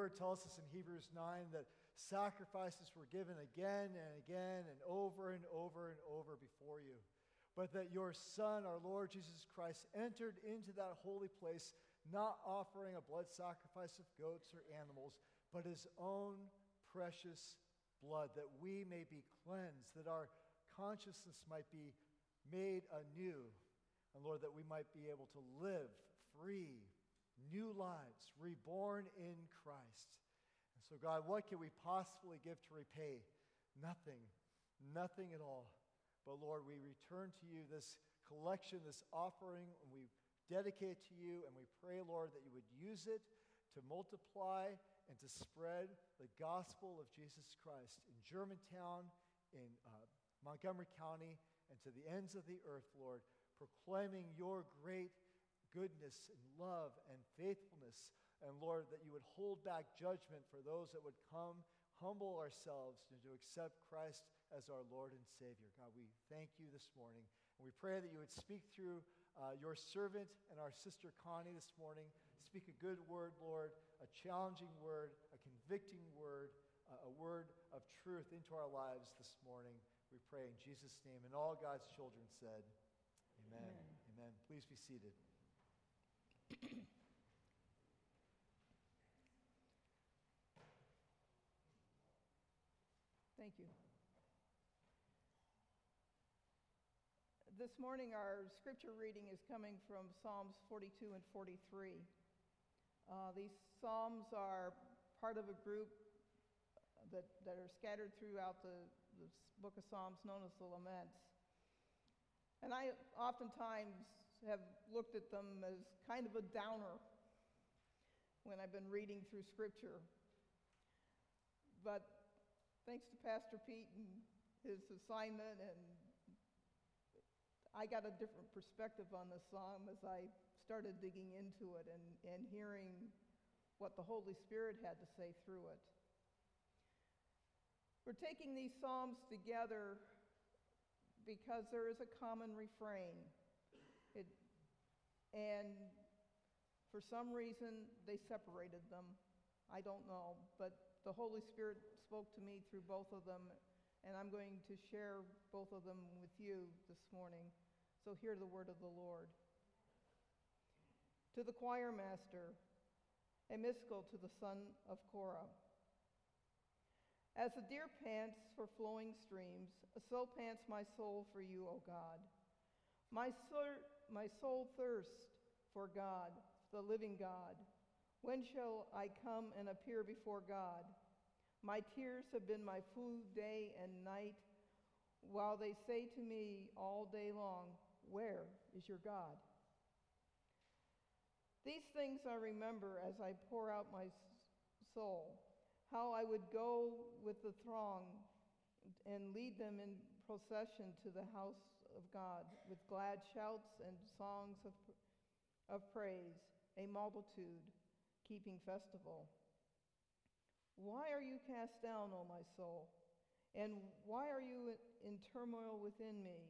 word tells us in Hebrews 9 that sacrifices were given again and again and over and over and over before you. But that your Son, our Lord Jesus Christ, entered into that holy place, not offering a blood sacrifice of goats or animals, but his own precious blood, that we may be cleansed, that our consciousness might be made anew. And Lord, that we might be able to live free, new lives, reborn in Christ. And so, God, what can we possibly give to repay? Nothing, nothing at all. But Lord, we return to you this collection, this offering, and we dedicate it to you, and we pray, Lord, that you would use it to multiply and to spread the gospel of Jesus Christ in Germantown, in uh, Montgomery County, and to the ends of the earth, Lord, proclaiming your great goodness and love and faithfulness. And Lord, that you would hold back judgment for those that would come, humble ourselves, and to accept Christ as our Lord and Savior. God, we thank you this morning. And we pray that you would speak through uh, your servant and our sister Connie this morning. Speak a good word, Lord, a challenging word, a convicting word, uh, a word of truth into our lives this morning. We pray in Jesus' name. And all God's children said, Amen. Amen. Amen. Please be seated. Thank you. This morning, our scripture reading is coming from Psalms 42 and 43. Uh, these Psalms are part of a group that, that are scattered throughout the, the book of Psalms known as the Laments. And I oftentimes have looked at them as kind of a downer when I've been reading through Scripture. But thanks to Pastor Pete and his assignment, and I got a different perspective on the psalm as I started digging into it and, and hearing what the Holy Spirit had to say through it. We're taking these psalms together because there is a common refrain. And for some reason, they separated them. I don't know. But the Holy Spirit spoke to me through both of them, and I'm going to share both of them with you this morning. So hear the word of the Lord. To the choir master, a Maskil to the son of Korah. As the deer pants for flowing streams, so pants my soul for you, O God. My soul, my soul thirsts for God, the living God. When shall I come and appear before God? My tears have been my food day and night, while they say to me all day long, Where is your God? These things I remember as I pour out my soul how I would go with the throng and lead them in procession to the house of God with glad shouts and songs of, of praise, a multitude keeping festival. Why are you cast down, O my soul? And why are you in turmoil within me?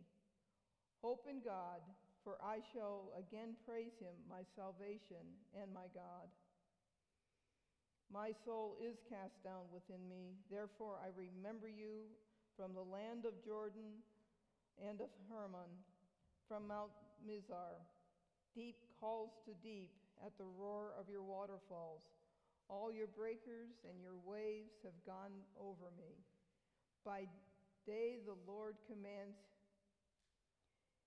Hope in God, for I shall again praise him, my salvation and my God. My soul is cast down within me. Therefore, I remember you from the land of Jordan and of Hermon, from Mount Mizar. Deep calls to deep at the roar of your waterfalls. All your breakers and your waves have gone over me. By day, the Lord commands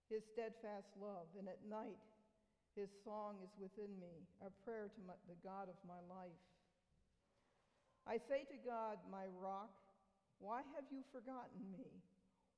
his steadfast love, and at night, his song is within me, a prayer to my, the God of my life. I say to God, my rock, why have you forgotten me?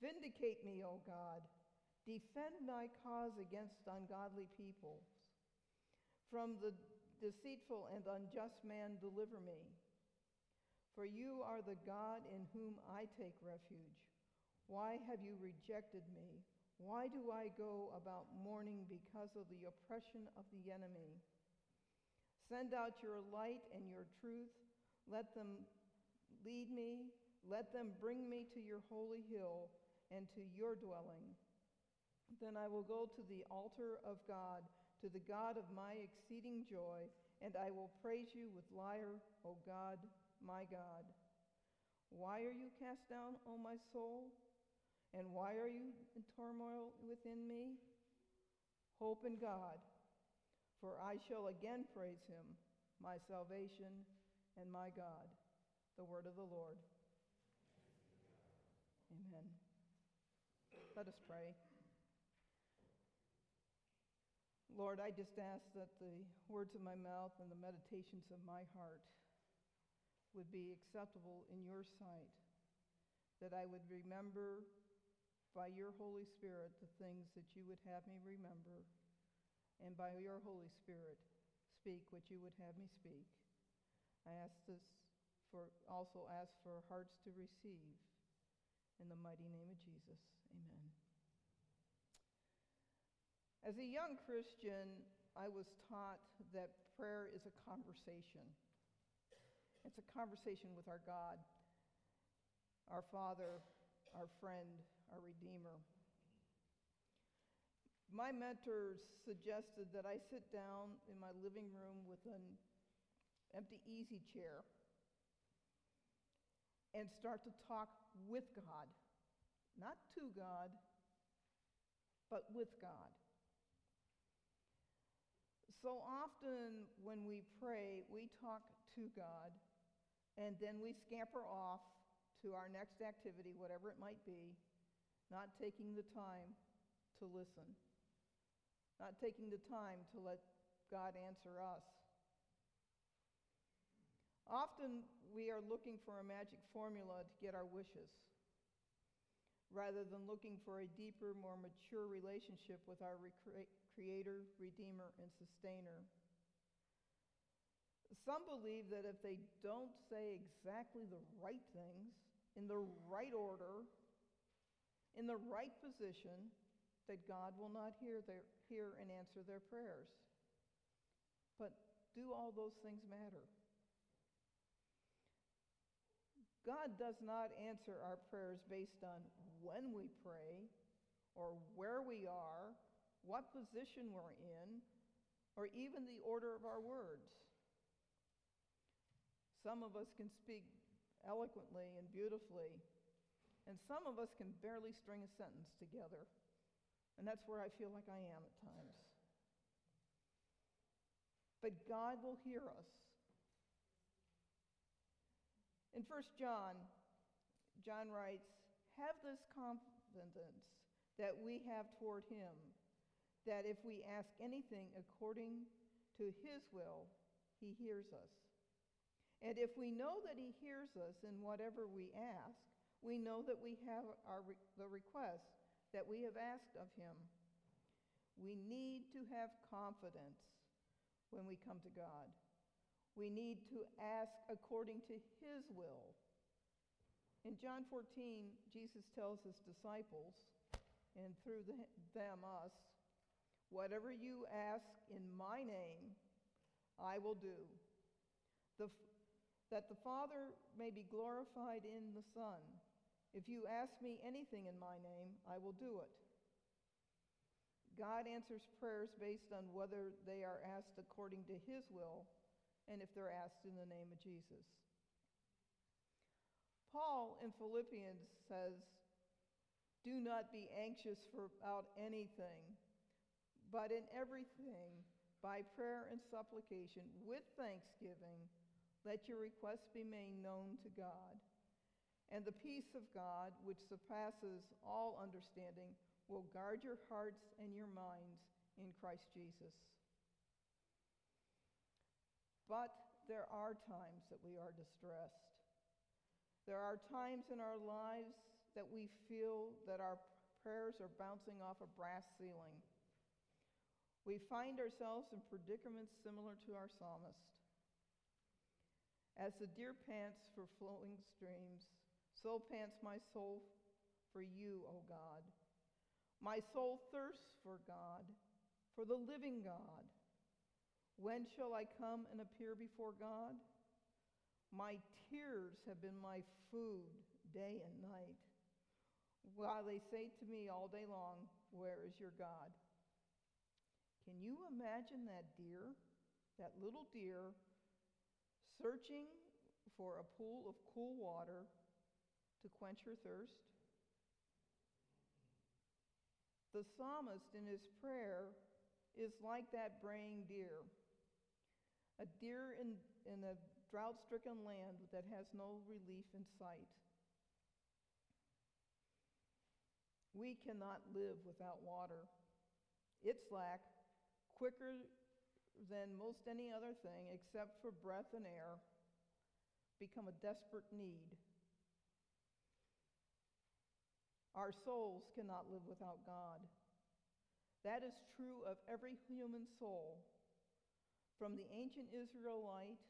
Vindicate me, O God. Defend my cause against ungodly peoples. From the deceitful and unjust man, deliver me. For you are the God in whom I take refuge. Why have you rejected me? Why do I go about mourning because of the oppression of the enemy? Send out your light and your truth. Let them lead me. Let them bring me to your holy hill and to your dwelling. Then I will go to the altar of God, to the God of my exceeding joy, and I will praise you with lyre, O God, my God. Why are you cast down, O my soul? And why are you in turmoil within me? Hope in God, for I shall again praise him, my salvation and my God. The word of the Lord. Amen. Let us pray. Lord, I just ask that the words of my mouth and the meditations of my heart would be acceptable in your sight, that I would remember by your Holy Spirit the things that you would have me remember, and by your Holy Spirit speak what you would have me speak. I ask this for also ask for hearts to receive in the mighty name of Jesus. Amen. As a young Christian, I was taught that prayer is a conversation. It's a conversation with our God, our Father, our friend, our Redeemer. My mentors suggested that I sit down in my living room with an empty easy chair and start to talk with God. Not to God, but with God. So often when we pray, we talk to God, and then we scamper off to our next activity, whatever it might be, not taking the time to listen, not taking the time to let God answer us. Often we are looking for a magic formula to get our wishes rather than looking for a deeper, more mature relationship with our recre- Creator, Redeemer, and Sustainer. Some believe that if they don't say exactly the right things, in the right order, in the right position, that God will not hear, their, hear and answer their prayers. But do all those things matter? God does not answer our prayers based on when we pray, or where we are, what position we're in, or even the order of our words. Some of us can speak eloquently and beautifully, and some of us can barely string a sentence together. And that's where I feel like I am at times. But God will hear us. In 1 John, John writes, have this confidence that we have toward him, that if we ask anything according to his will, he hears us. And if we know that he hears us in whatever we ask, we know that we have our the request that we have asked of him. We need to have confidence when we come to God. We need to ask according to his will in John 14, Jesus tells his disciples, and through the, them, us, whatever you ask in my name, I will do. The, that the Father may be glorified in the Son. If you ask me anything in my name, I will do it. God answers prayers based on whether they are asked according to his will and if they're asked in the name of Jesus. Paul in Philippians says, Do not be anxious about anything, but in everything, by prayer and supplication, with thanksgiving, let your requests be made known to God. And the peace of God, which surpasses all understanding, will guard your hearts and your minds in Christ Jesus. But there are times that we are distressed. There are times in our lives that we feel that our prayers are bouncing off a brass ceiling. We find ourselves in predicaments similar to our psalmist. As the deer pants for flowing streams, so pants my soul for you, O God. My soul thirsts for God, for the living God. When shall I come and appear before God? My tears have been my food day and night, while they say to me all day long, Where is your God? Can you imagine that deer, that little deer, searching for a pool of cool water to quench her thirst? The psalmist in his prayer is like that braying deer, a deer in, in a drought stricken land that has no relief in sight. We cannot live without water. Its lack, quicker than most any other thing except for breath and air, become a desperate need. Our souls cannot live without God. That is true of every human soul, from the ancient Israelite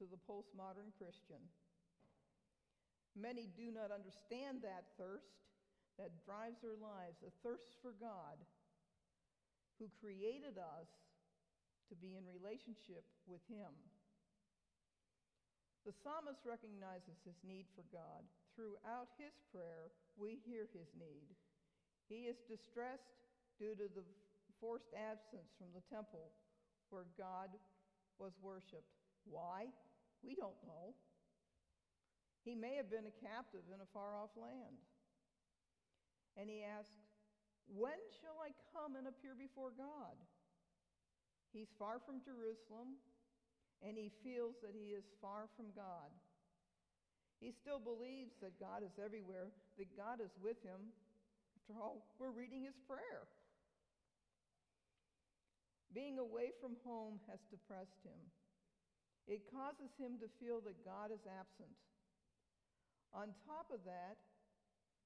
to the postmodern Christian. Many do not understand that thirst that drives their lives, a thirst for God, who created us to be in relationship with Him. The psalmist recognizes his need for God. Throughout his prayer, we hear his need. He is distressed due to the forced absence from the temple where God was worshiped. Why? We don't know. He may have been a captive in a far off land. And he asks, When shall I come and appear before God? He's far from Jerusalem, and he feels that he is far from God. He still believes that God is everywhere, that God is with him. After all, we're reading his prayer. Being away from home has depressed him. It causes him to feel that God is absent. On top of that,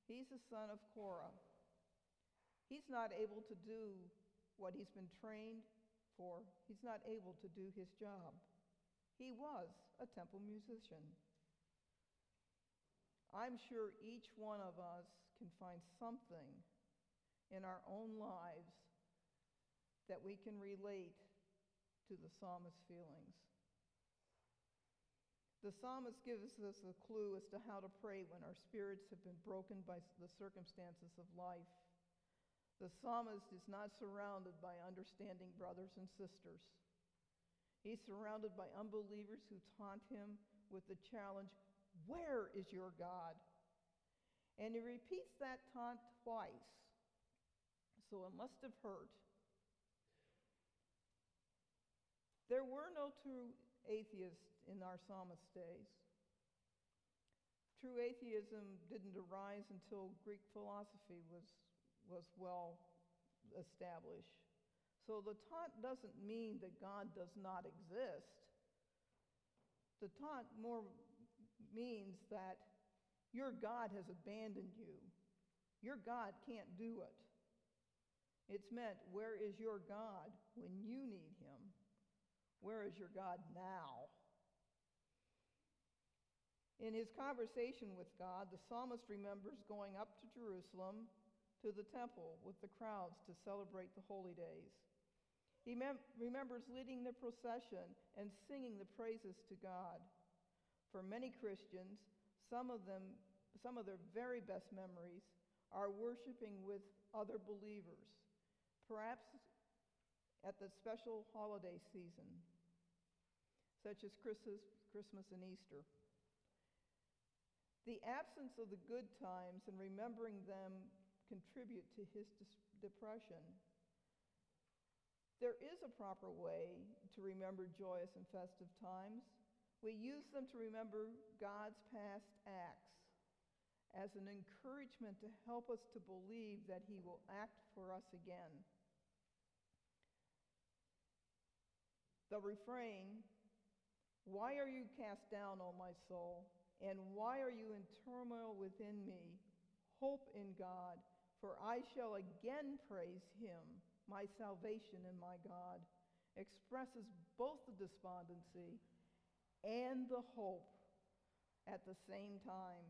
he's a son of Korah. He's not able to do what he's been trained for, he's not able to do his job. He was a temple musician. I'm sure each one of us can find something in our own lives that we can relate to the psalmist's feelings. The psalmist gives us a clue as to how to pray when our spirits have been broken by the circumstances of life. The psalmist is not surrounded by understanding brothers and sisters. He's surrounded by unbelievers who taunt him with the challenge where is your God? And he repeats that taunt twice, so it must have hurt. There were no true atheists in our psalmist's days. True atheism didn't arise until Greek philosophy was, was well established. So the taunt doesn't mean that God does not exist. The taunt more means that your God has abandoned you. Your God can't do it. It's meant, where is your God when you need him? Where is your God now? In his conversation with God, the psalmist remembers going up to Jerusalem to the temple with the crowds to celebrate the holy days. He mem- remembers leading the procession and singing the praises to God. For many Christians, some of them, some of their very best memories are worshiping with other believers, perhaps at the special holiday season, such as Christmas, and Easter. The absence of the good times and remembering them contribute to his depression. There is a proper way to remember joyous and festive times. We use them to remember God's past acts as an encouragement to help us to believe that He will act for us again. The refrain, Why are you cast down, O my soul? And why are you in turmoil within me? Hope in God, for I shall again praise Him, my salvation and my God, expresses both the despondency and the hope at the same time.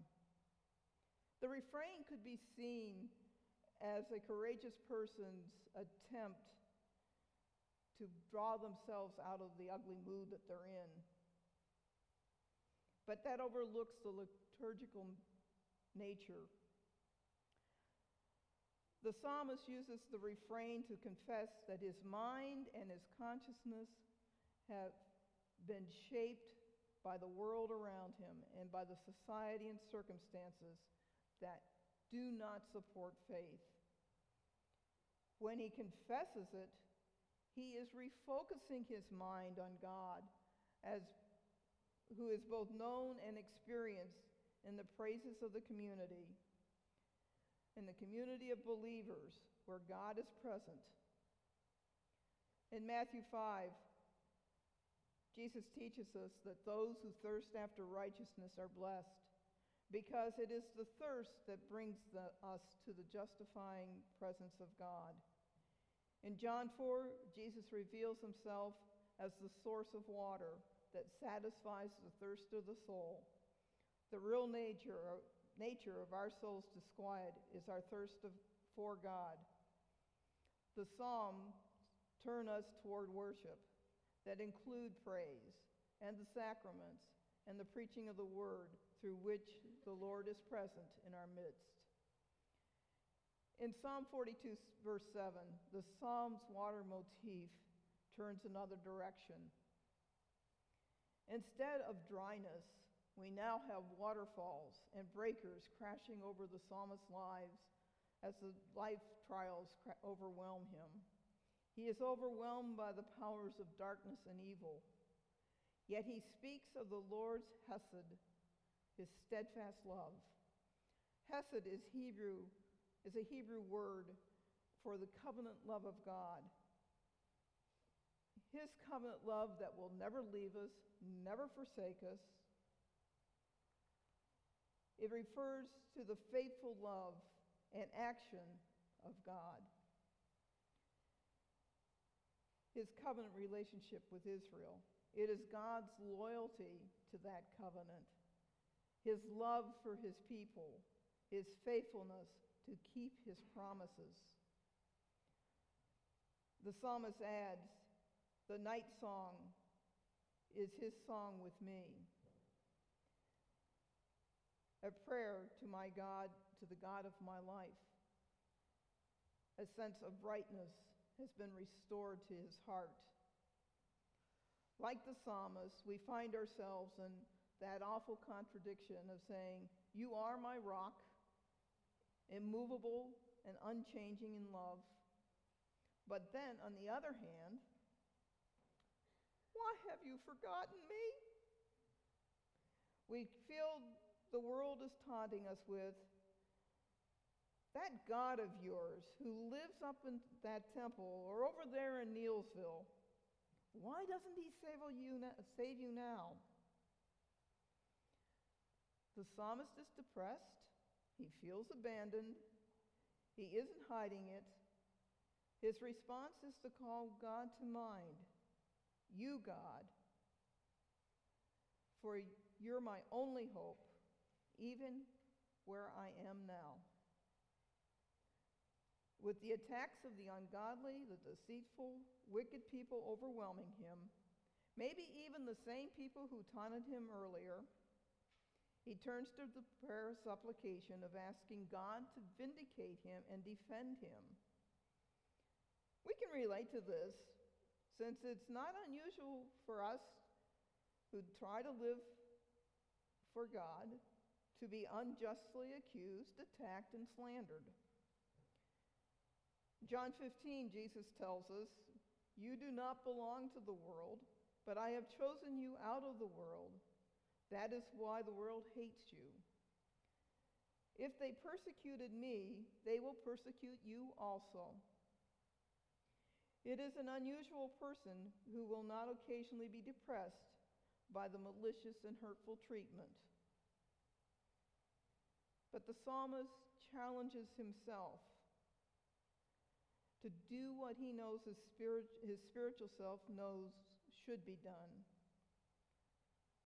The refrain could be seen as a courageous person's attempt to draw themselves out of the ugly mood that they're in. But that overlooks the liturgical nature. The psalmist uses the refrain to confess that his mind and his consciousness have been shaped by the world around him and by the society and circumstances that do not support faith. When he confesses it, he is refocusing his mind on God as who is both known and experienced in the praises of the community, in the community of believers where God is present. In Matthew 5, Jesus teaches us that those who thirst after righteousness are blessed because it is the thirst that brings the, us to the justifying presence of God. In John 4, Jesus reveals himself as the source of water that satisfies the thirst of the soul. The real nature, nature of our soul's disquiet is our thirst of, for God. The Psalms turn us toward worship that include praise and the sacraments and the preaching of the word through which the Lord is present in our midst. In Psalm 42, verse 7, the Psalm's water motif turns another direction. Instead of dryness, we now have waterfalls and breakers crashing over the psalmist's lives as the life trials overwhelm him. He is overwhelmed by the powers of darkness and evil. Yet he speaks of the Lord's hesed, his steadfast love. Hesed is Hebrew is a Hebrew word for the covenant love of God. His covenant love that will never leave us, never forsake us. It refers to the faithful love and action of God his covenant relationship with Israel. It is God's loyalty to that covenant, his love for his people, his faithfulness to keep his promises. The psalmist adds, The night song is his song with me. A prayer to my God, to the God of my life. A sense of brightness has been restored to his heart. Like the psalmist, we find ourselves in that awful contradiction of saying, You are my rock, immovable and unchanging in love. But then, on the other hand, why have you forgotten me? We feel the world is taunting us with, that God of yours who lives up in that temple or over there in Neelsville, why doesn't he save you, save you now? The psalmist is depressed. He feels abandoned. He isn't hiding it. His response is to call God to mind. You, God, for you're my only hope, even where I am now. With the attacks of the ungodly, the deceitful, wicked people overwhelming him, maybe even the same people who taunted him earlier, he turns to the prayer supplication of asking God to vindicate him and defend him. We can relate to this since it's not unusual for us who try to live for God to be unjustly accused, attacked, and slandered. John 15, Jesus tells us, You do not belong to the world, but I have chosen you out of the world. That is why the world hates you. If they persecuted me, they will persecute you also. It is an unusual person who will not occasionally be depressed by the malicious and hurtful treatment. But the psalmist challenges himself to do what he knows his, spirit, his spiritual self knows should be done.